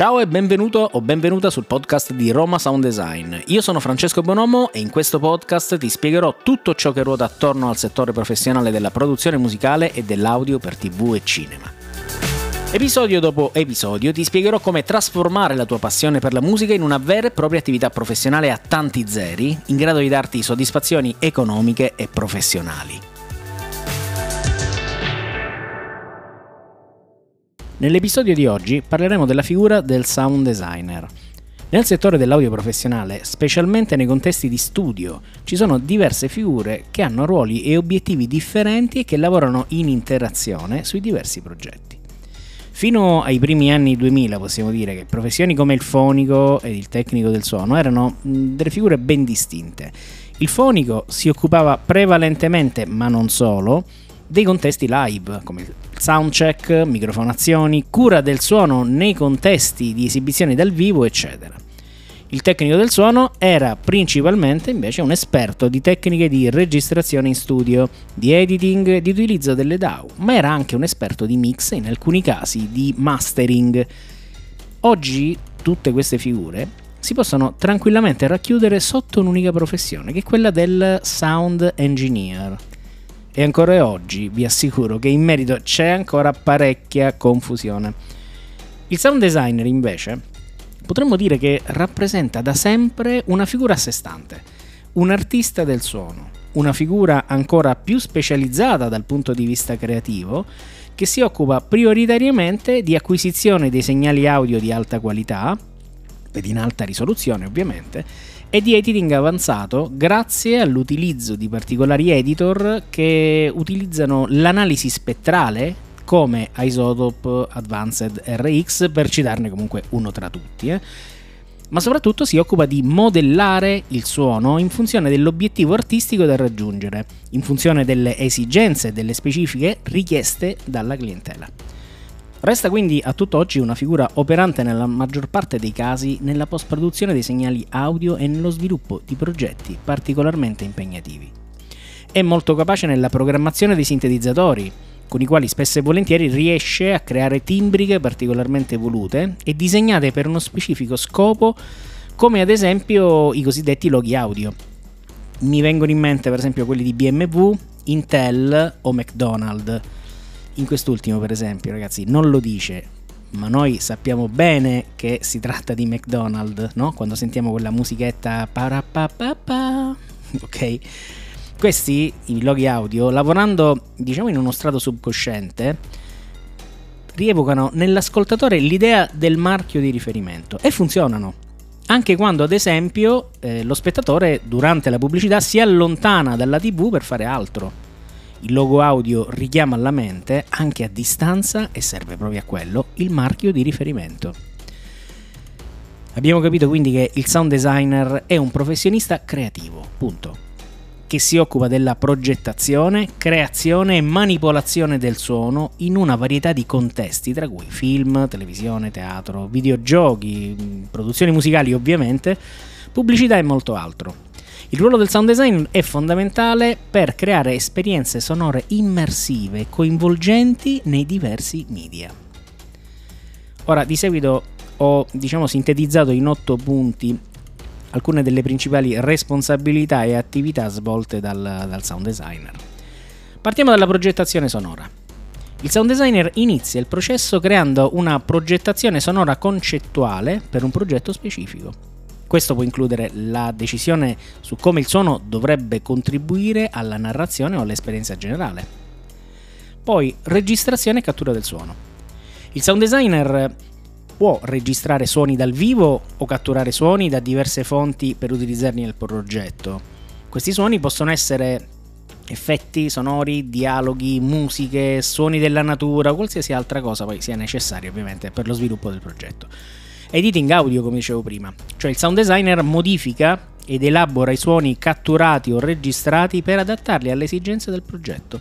Ciao e benvenuto o benvenuta sul podcast di Roma Sound Design. Io sono Francesco Bonomo e in questo podcast ti spiegherò tutto ciò che ruota attorno al settore professionale della produzione musicale e dell'audio per TV e cinema. Episodio dopo episodio ti spiegherò come trasformare la tua passione per la musica in una vera e propria attività professionale a tanti zeri, in grado di darti soddisfazioni economiche e professionali. Nell'episodio di oggi parleremo della figura del sound designer. Nel settore dell'audio professionale, specialmente nei contesti di studio, ci sono diverse figure che hanno ruoli e obiettivi differenti e che lavorano in interazione sui diversi progetti. Fino ai primi anni 2000 possiamo dire che professioni come il fonico e il tecnico del suono erano delle figure ben distinte. Il fonico si occupava prevalentemente, ma non solo, dei contesti live, come soundcheck, microfonazioni, cura del suono nei contesti di esibizioni dal vivo, eccetera. Il tecnico del suono era principalmente invece un esperto di tecniche di registrazione in studio, di editing di utilizzo delle DAW, ma era anche un esperto di mix e in alcuni casi di mastering. Oggi tutte queste figure si possono tranquillamente racchiudere sotto un'unica professione, che è quella del sound engineer. E ancora oggi vi assicuro che in merito c'è ancora parecchia confusione. Il sound designer invece potremmo dire che rappresenta da sempre una figura a sé stante, un artista del suono, una figura ancora più specializzata dal punto di vista creativo che si occupa prioritariamente di acquisizione dei segnali audio di alta qualità, ed in alta risoluzione ovviamente, e di editing avanzato grazie all'utilizzo di particolari editor che utilizzano l'analisi spettrale come Isotope Advanced RX per citarne comunque uno tra tutti. Eh. Ma soprattutto si occupa di modellare il suono in funzione dell'obiettivo artistico da raggiungere, in funzione delle esigenze e delle specifiche richieste dalla clientela. Resta quindi a tutt'oggi una figura operante nella maggior parte dei casi nella post-produzione dei segnali audio e nello sviluppo di progetti particolarmente impegnativi. È molto capace nella programmazione dei sintetizzatori, con i quali spesso e volentieri riesce a creare timbriche particolarmente volute e disegnate per uno specifico scopo, come ad esempio i cosiddetti loghi audio. Mi vengono in mente per esempio quelli di BMW, Intel o McDonald's in quest'ultimo, per esempio, ragazzi, non lo dice, ma noi sappiamo bene che si tratta di McDonald's, no? Quando sentiamo quella musichetta parapapapa, ok? Questi, i loghi audio, lavorando diciamo in uno strato subconsciente, rievocano nell'ascoltatore l'idea del marchio di riferimento e funzionano. Anche quando, ad esempio, eh, lo spettatore durante la pubblicità si allontana dalla TV per fare altro il logo audio richiama alla mente, anche a distanza, e serve proprio a quello, il marchio di riferimento. Abbiamo capito quindi che il sound designer è un professionista creativo, punto, che si occupa della progettazione, creazione e manipolazione del suono in una varietà di contesti, tra cui film, televisione, teatro, videogiochi, produzioni musicali ovviamente, pubblicità e molto altro. Il ruolo del sound design è fondamentale per creare esperienze sonore immersive e coinvolgenti nei diversi media. Ora, di seguito ho diciamo, sintetizzato in otto punti alcune delle principali responsabilità e attività svolte dal, dal sound designer. Partiamo dalla progettazione sonora. Il sound designer inizia il processo creando una progettazione sonora concettuale per un progetto specifico. Questo può includere la decisione su come il suono dovrebbe contribuire alla narrazione o all'esperienza generale. Poi registrazione e cattura del suono. Il sound designer può registrare suoni dal vivo o catturare suoni da diverse fonti per utilizzarli nel progetto. Questi suoni possono essere effetti sonori, dialoghi, musiche, suoni della natura, qualsiasi altra cosa poi sia necessaria ovviamente per lo sviluppo del progetto editing audio, come dicevo prima. Cioè il sound designer modifica ed elabora i suoni catturati o registrati per adattarli alle esigenze del progetto.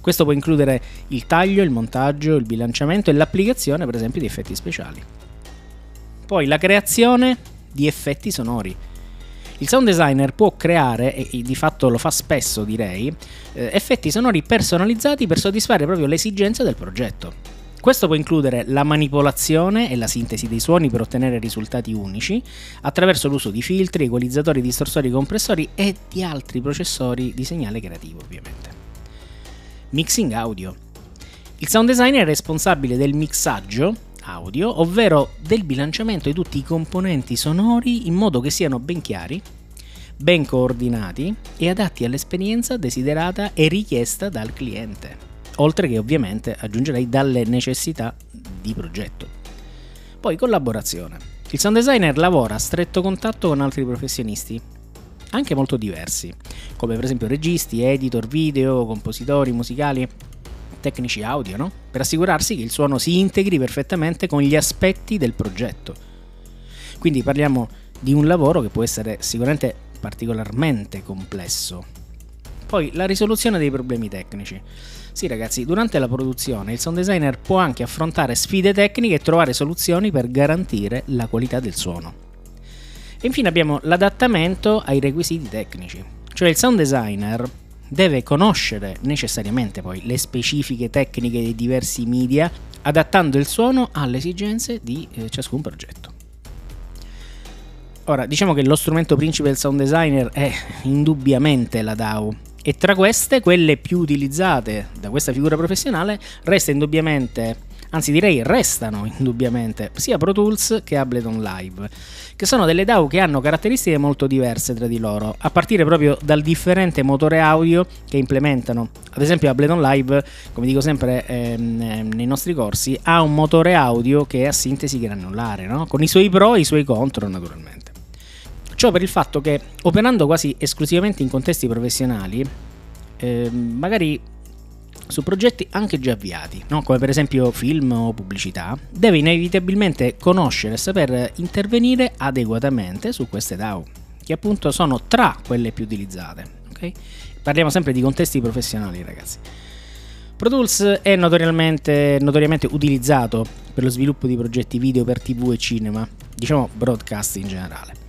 Questo può includere il taglio, il montaggio, il bilanciamento e l'applicazione, per esempio, di effetti speciali. Poi la creazione di effetti sonori. Il sound designer può creare, e di fatto lo fa spesso direi, eh, effetti sonori personalizzati per soddisfare proprio le esigenze del progetto. Questo può includere la manipolazione e la sintesi dei suoni per ottenere risultati unici attraverso l'uso di filtri, equalizzatori, distorsori, compressori e di altri processori di segnale creativo, ovviamente. Mixing audio. Il sound designer è responsabile del mixaggio audio, ovvero del bilanciamento di tutti i componenti sonori in modo che siano ben chiari, ben coordinati e adatti all'esperienza desiderata e richiesta dal cliente oltre che ovviamente aggiungerei dalle necessità di progetto. Poi collaborazione. Il sound designer lavora a stretto contatto con altri professionisti, anche molto diversi, come per esempio registi, editor video, compositori musicali, tecnici audio, no? per assicurarsi che il suono si integri perfettamente con gli aspetti del progetto. Quindi parliamo di un lavoro che può essere sicuramente particolarmente complesso. Poi la risoluzione dei problemi tecnici. Sì ragazzi, durante la produzione il sound designer può anche affrontare sfide tecniche e trovare soluzioni per garantire la qualità del suono. E infine abbiamo l'adattamento ai requisiti tecnici, cioè il sound designer deve conoscere necessariamente poi le specifiche tecniche dei diversi media, adattando il suono alle esigenze di eh, ciascun progetto. Ora, diciamo che lo strumento principe del sound designer è indubbiamente la DAW, e tra queste, quelle più utilizzate da questa figura professionale, resta indubbiamente, anzi direi restano indubbiamente, sia Pro Tools che Ableton Live, che sono delle DAW che hanno caratteristiche molto diverse tra di loro, a partire proprio dal differente motore audio che implementano. Ad esempio Ableton Live, come dico sempre ehm, nei nostri corsi, ha un motore audio che è a sintesi granulare, no? con i suoi pro e i suoi contro naturalmente. Ciò per il fatto che operando quasi esclusivamente in contesti professionali, eh, magari su progetti anche già avviati, no? come per esempio film o pubblicità, deve inevitabilmente conoscere e saper intervenire adeguatamente su queste DAO, che appunto sono tra quelle più utilizzate. Okay? Parliamo sempre di contesti professionali, ragazzi. Pro Tools è notoriamente, notoriamente utilizzato per lo sviluppo di progetti video per TV e cinema, diciamo broadcast in generale.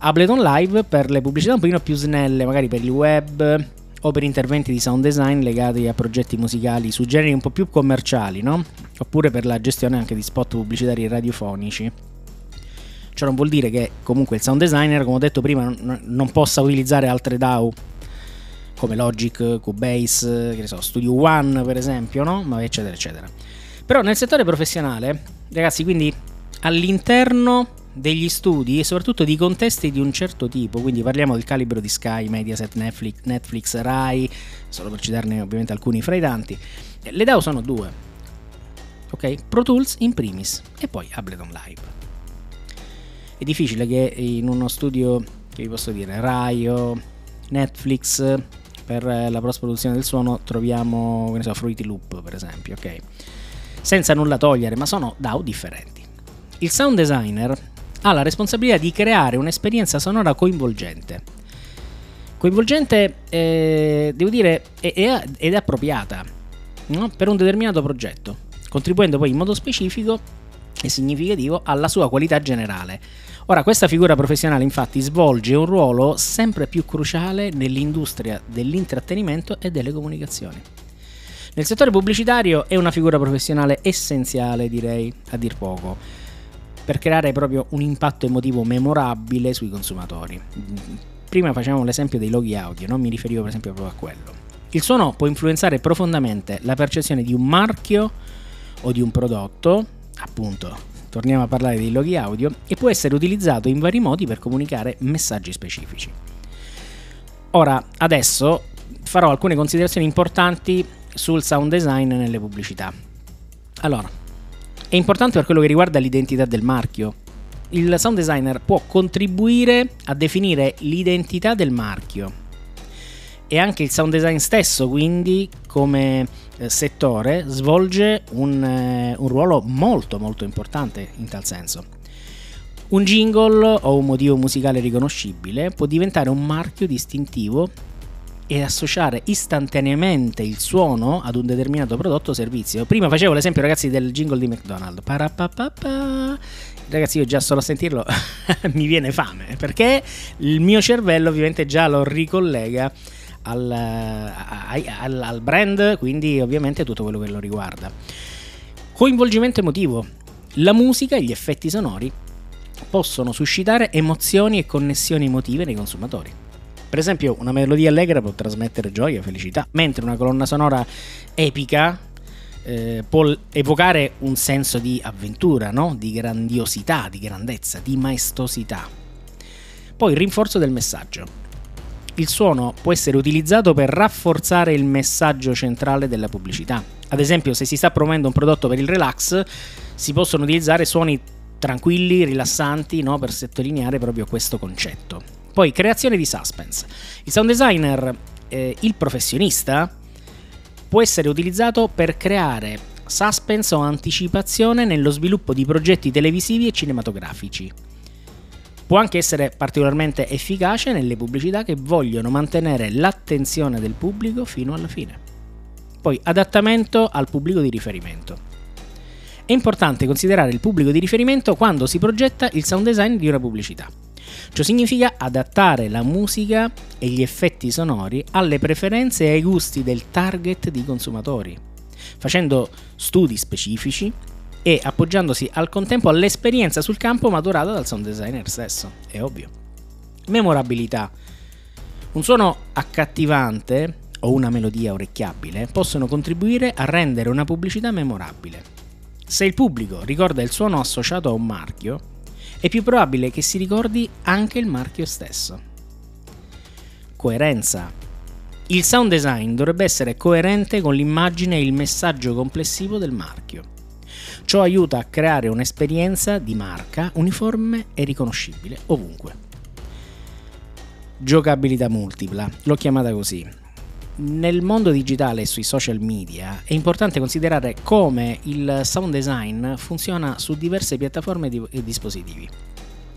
Ableton Live per le pubblicità un pochino più snelle, magari per il web o per interventi di sound design legati a progetti musicali su generi un po' più commerciali, no? Oppure per la gestione anche di spot pubblicitari radiofonici. Ciò non vuol dire che comunque il sound designer, come ho detto prima, non, non possa utilizzare altre DAW come Logic, Cubase, che ne so, Studio One per esempio, no? Ma eccetera eccetera. Però nel settore professionale, ragazzi, quindi all'interno degli studi e soprattutto di contesti di un certo tipo, quindi parliamo del calibro di Sky, Mediaset, Netflix, Netflix Rai, solo per citarne ovviamente alcuni fra i tanti. Le DAO sono due, ok? Pro Tools in primis e poi Ableton Live. È difficile che in uno studio, che vi posso dire, Rai o Netflix per la post-produzione del suono troviamo, che so, Fruity Loop per esempio, ok? Senza nulla togliere, ma sono DAO differenti. Il sound designer ha la responsabilità di creare un'esperienza sonora coinvolgente. Coinvolgente, eh, devo dire, ed appropriata no? per un determinato progetto, contribuendo poi in modo specifico e significativo alla sua qualità generale. Ora, questa figura professionale infatti svolge un ruolo sempre più cruciale nell'industria dell'intrattenimento e delle comunicazioni. Nel settore pubblicitario è una figura professionale essenziale, direi, a dir poco per creare proprio un impatto emotivo memorabile sui consumatori. Prima facevamo l'esempio dei loghi audio, non mi riferivo per esempio proprio a quello. Il suono può influenzare profondamente la percezione di un marchio o di un prodotto, appunto, torniamo a parlare dei loghi audio, e può essere utilizzato in vari modi per comunicare messaggi specifici. Ora, adesso farò alcune considerazioni importanti sul sound design nelle pubblicità. Allora, è importante per quello che riguarda l'identità del marchio. Il sound designer può contribuire a definire l'identità del marchio e anche il sound design stesso, quindi come eh, settore, svolge un, eh, un ruolo molto molto importante in tal senso. Un jingle o un motivo musicale riconoscibile può diventare un marchio distintivo e associare istantaneamente il suono ad un determinato prodotto o servizio. Prima facevo l'esempio, ragazzi, del jingle di McDonald's. Parapapapa. Ragazzi, io già solo a sentirlo mi viene fame perché il mio cervello ovviamente già lo ricollega al, al, al brand, quindi ovviamente tutto quello che lo riguarda. Coinvolgimento emotivo. La musica e gli effetti sonori possono suscitare emozioni e connessioni emotive nei consumatori. Per esempio, una melodia allegra può trasmettere gioia, felicità, mentre una colonna sonora epica eh, può evocare un senso di avventura, no? di grandiosità, di grandezza, di maestosità. Poi il rinforzo del messaggio. Il suono può essere utilizzato per rafforzare il messaggio centrale della pubblicità. Ad esempio, se si sta promuovendo un prodotto per il relax, si possono utilizzare suoni tranquilli, rilassanti, no? per sottolineare proprio questo concetto. Poi creazione di suspense. Il sound designer, eh, il professionista, può essere utilizzato per creare suspense o anticipazione nello sviluppo di progetti televisivi e cinematografici. Può anche essere particolarmente efficace nelle pubblicità che vogliono mantenere l'attenzione del pubblico fino alla fine. Poi adattamento al pubblico di riferimento. È importante considerare il pubblico di riferimento quando si progetta il sound design di una pubblicità. Ciò significa adattare la musica e gli effetti sonori alle preferenze e ai gusti del target di consumatori, facendo studi specifici e appoggiandosi al contempo all'esperienza sul campo maturata dal sound designer stesso, è ovvio. Memorabilità. Un suono accattivante o una melodia orecchiabile possono contribuire a rendere una pubblicità memorabile. Se il pubblico ricorda il suono associato a un marchio, è più probabile che si ricordi anche il marchio stesso. Coerenza. Il sound design dovrebbe essere coerente con l'immagine e il messaggio complessivo del marchio. Ciò aiuta a creare un'esperienza di marca uniforme e riconoscibile ovunque. Giocabilità multipla, l'ho chiamata così nel mondo digitale e sui social media è importante considerare come il sound design funziona su diverse piattaforme e dispositivi.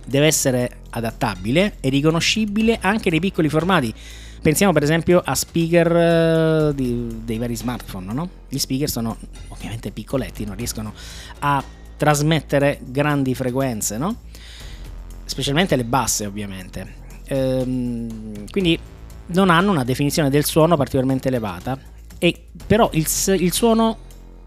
Deve essere adattabile e riconoscibile anche nei piccoli formati. Pensiamo per esempio a speaker uh, di, dei vari smartphone, no? Gli speaker sono ovviamente piccoletti, non riescono a trasmettere grandi frequenze, no? Specialmente le basse, ovviamente. Ehm, quindi non hanno una definizione del suono particolarmente elevata, e però il, il suono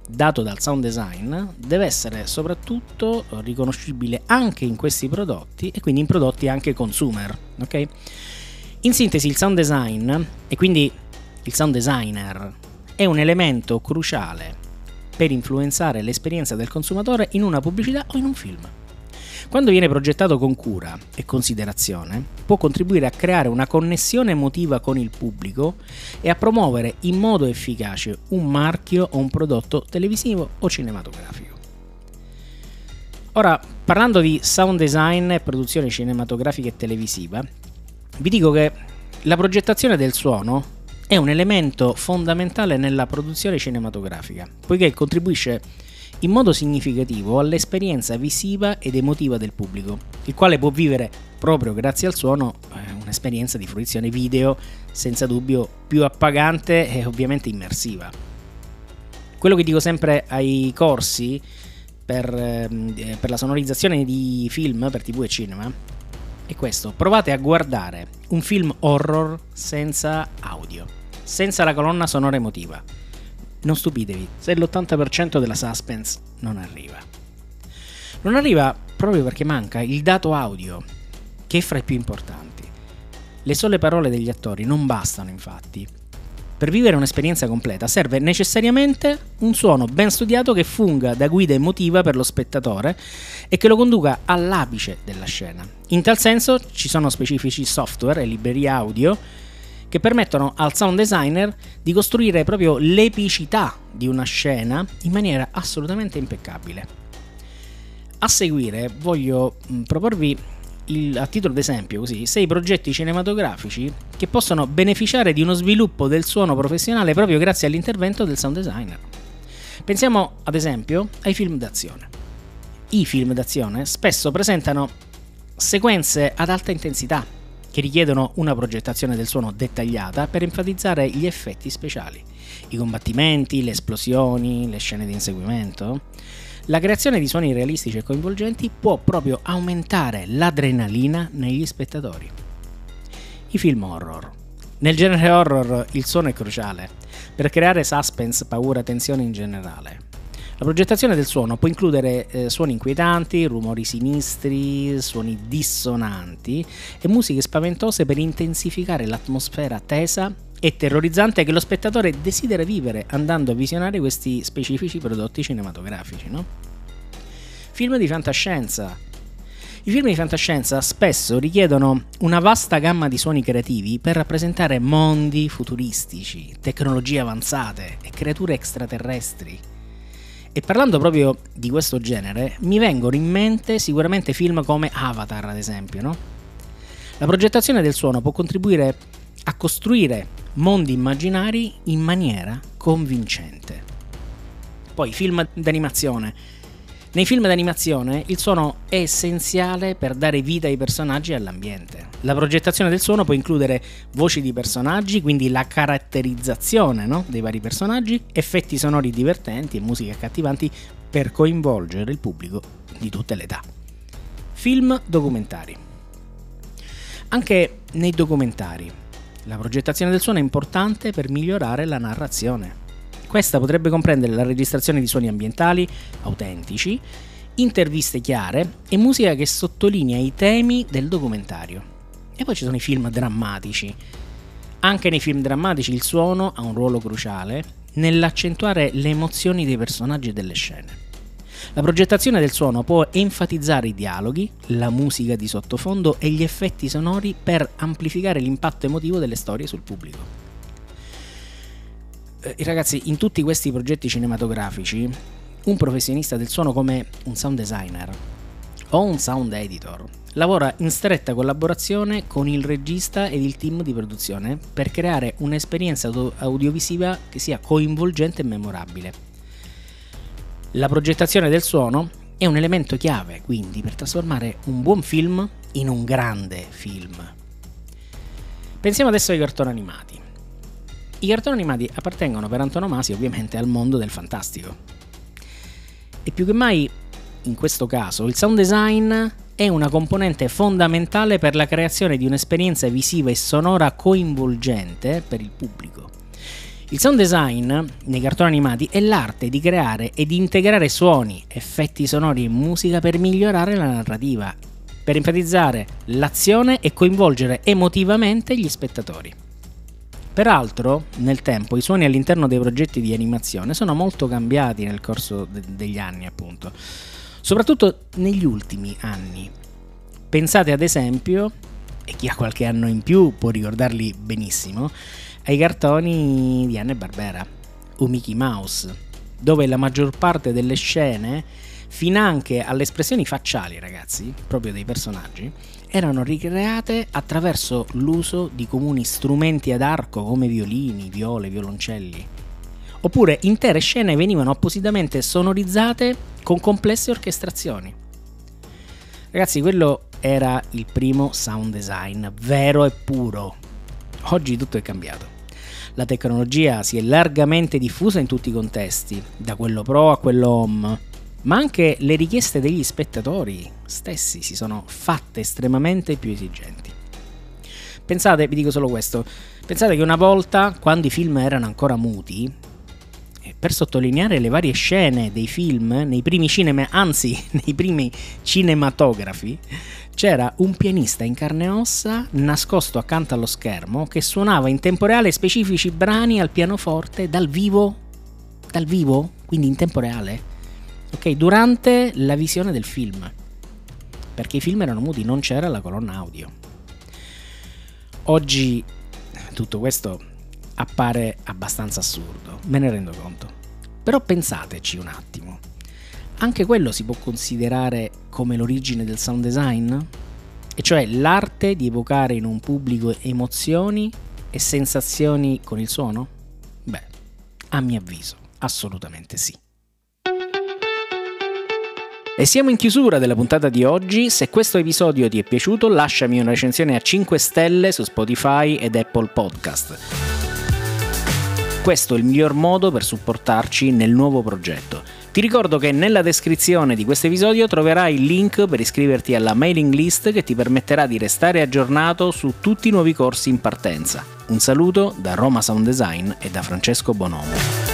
dato dal sound design deve essere soprattutto riconoscibile anche in questi prodotti e quindi in prodotti anche consumer. Okay? In sintesi il sound design e quindi il sound designer è un elemento cruciale per influenzare l'esperienza del consumatore in una pubblicità o in un film. Quando viene progettato con cura e considerazione, può contribuire a creare una connessione emotiva con il pubblico e a promuovere in modo efficace un marchio o un prodotto televisivo o cinematografico. Ora, parlando di sound design e produzione cinematografica e televisiva, vi dico che la progettazione del suono è un elemento fondamentale nella produzione cinematografica, poiché contribuisce in modo significativo all'esperienza visiva ed emotiva del pubblico, il quale può vivere proprio grazie al suono eh, un'esperienza di fruizione video senza dubbio più appagante e ovviamente immersiva. Quello che dico sempre ai corsi per, ehm, eh, per la sonorizzazione di film per tv e cinema è questo, provate a guardare un film horror senza audio, senza la colonna sonora emotiva non stupitevi se l'80% della suspense non arriva. Non arriva proprio perché manca il dato audio, che è fra i più importanti. Le sole parole degli attori non bastano infatti. Per vivere un'esperienza completa serve necessariamente un suono ben studiato che funga da guida emotiva per lo spettatore e che lo conduca all'apice della scena. In tal senso ci sono specifici software e librerie audio che permettono al sound designer di costruire proprio l'epicità di una scena in maniera assolutamente impeccabile. A seguire voglio proporvi il, a titolo d'esempio così, sei progetti cinematografici che possono beneficiare di uno sviluppo del suono professionale proprio grazie all'intervento del sound designer. Pensiamo ad esempio ai film d'azione. I film d'azione spesso presentano sequenze ad alta intensità, che richiedono una progettazione del suono dettagliata per enfatizzare gli effetti speciali, i combattimenti, le esplosioni, le scene di inseguimento. La creazione di suoni realistici e coinvolgenti può proprio aumentare l'adrenalina negli spettatori. I film horror. Nel genere horror il suono è cruciale per creare suspense, paura, tensione in generale. La progettazione del suono può includere eh, suoni inquietanti, rumori sinistri, suoni dissonanti e musiche spaventose per intensificare l'atmosfera tesa e terrorizzante che lo spettatore desidera vivere andando a visionare questi specifici prodotti cinematografici. No? Film di fantascienza, i film di fantascienza spesso richiedono una vasta gamma di suoni creativi per rappresentare mondi futuristici, tecnologie avanzate e creature extraterrestri. E parlando proprio di questo genere, mi vengono in mente sicuramente film come Avatar, ad esempio, no? La progettazione del suono può contribuire a costruire mondi immaginari in maniera convincente. Poi film d'animazione nei film d'animazione il suono è essenziale per dare vita ai personaggi e all'ambiente. La progettazione del suono può includere voci di personaggi, quindi la caratterizzazione no? dei vari personaggi, effetti sonori divertenti e musiche accattivanti per coinvolgere il pubblico di tutte le età. Film documentari. Anche nei documentari la progettazione del suono è importante per migliorare la narrazione. Questa potrebbe comprendere la registrazione di suoni ambientali autentici, interviste chiare e musica che sottolinea i temi del documentario. E poi ci sono i film drammatici. Anche nei film drammatici il suono ha un ruolo cruciale nell'accentuare le emozioni dei personaggi e delle scene. La progettazione del suono può enfatizzare i dialoghi, la musica di sottofondo e gli effetti sonori per amplificare l'impatto emotivo delle storie sul pubblico eh, ragazzi, in tutti questi progetti cinematografici, un professionista del suono come un sound designer o un sound editor lavora in stretta collaborazione con il regista ed il team di produzione per creare un'esperienza audiovisiva che sia coinvolgente e memorabile. La progettazione del suono è un elemento chiave, quindi, per trasformare un buon film in un grande film. Pensiamo adesso ai cartoni animati. I cartoni animati appartengono per antonomasia ovviamente al mondo del fantastico. E più che mai, in questo caso, il sound design è una componente fondamentale per la creazione di un'esperienza visiva e sonora coinvolgente per il pubblico. Il sound design nei cartoni animati è l'arte di creare e di integrare suoni, effetti sonori e musica per migliorare la narrativa, per enfatizzare l'azione e coinvolgere emotivamente gli spettatori. Peraltro, nel tempo, i suoni all'interno dei progetti di animazione sono molto cambiati nel corso de- degli anni, appunto, soprattutto negli ultimi anni. Pensate ad esempio, e chi ha qualche anno in più può ricordarli benissimo, ai cartoni di Anne Barbera o Mickey Mouse, dove la maggior parte delle scene, finanche alle espressioni facciali, ragazzi, proprio dei personaggi, erano ricreate attraverso l'uso di comuni strumenti ad arco come violini, viole, violoncelli. Oppure intere scene venivano appositamente sonorizzate con complesse orchestrazioni. Ragazzi, quello era il primo sound design vero e puro. Oggi tutto è cambiato. La tecnologia si è largamente diffusa in tutti i contesti, da quello pro a quello home ma anche le richieste degli spettatori stessi si sono fatte estremamente più esigenti. Pensate, vi dico solo questo, pensate che una volta, quando i film erano ancora muti, eh, per sottolineare le varie scene dei film nei primi cinema, anzi nei primi cinematografi, c'era un pianista in carne e ossa nascosto accanto allo schermo che suonava in tempo reale specifici brani al pianoforte dal vivo, dal vivo, quindi in tempo reale ok? Durante la visione del film, perché i film erano muti, non c'era la colonna audio. Oggi tutto questo appare abbastanza assurdo, me ne rendo conto. Però pensateci un attimo, anche quello si può considerare come l'origine del sound design? E cioè l'arte di evocare in un pubblico emozioni e sensazioni con il suono? Beh, a mio avviso, assolutamente sì. E siamo in chiusura della puntata di oggi. Se questo episodio ti è piaciuto, lasciami una recensione a 5 stelle su Spotify ed Apple Podcast. Questo è il miglior modo per supportarci nel nuovo progetto. Ti ricordo che nella descrizione di questo episodio troverai il link per iscriverti alla mailing list che ti permetterà di restare aggiornato su tutti i nuovi corsi in partenza. Un saluto da Roma Sound Design e da Francesco Bonomo.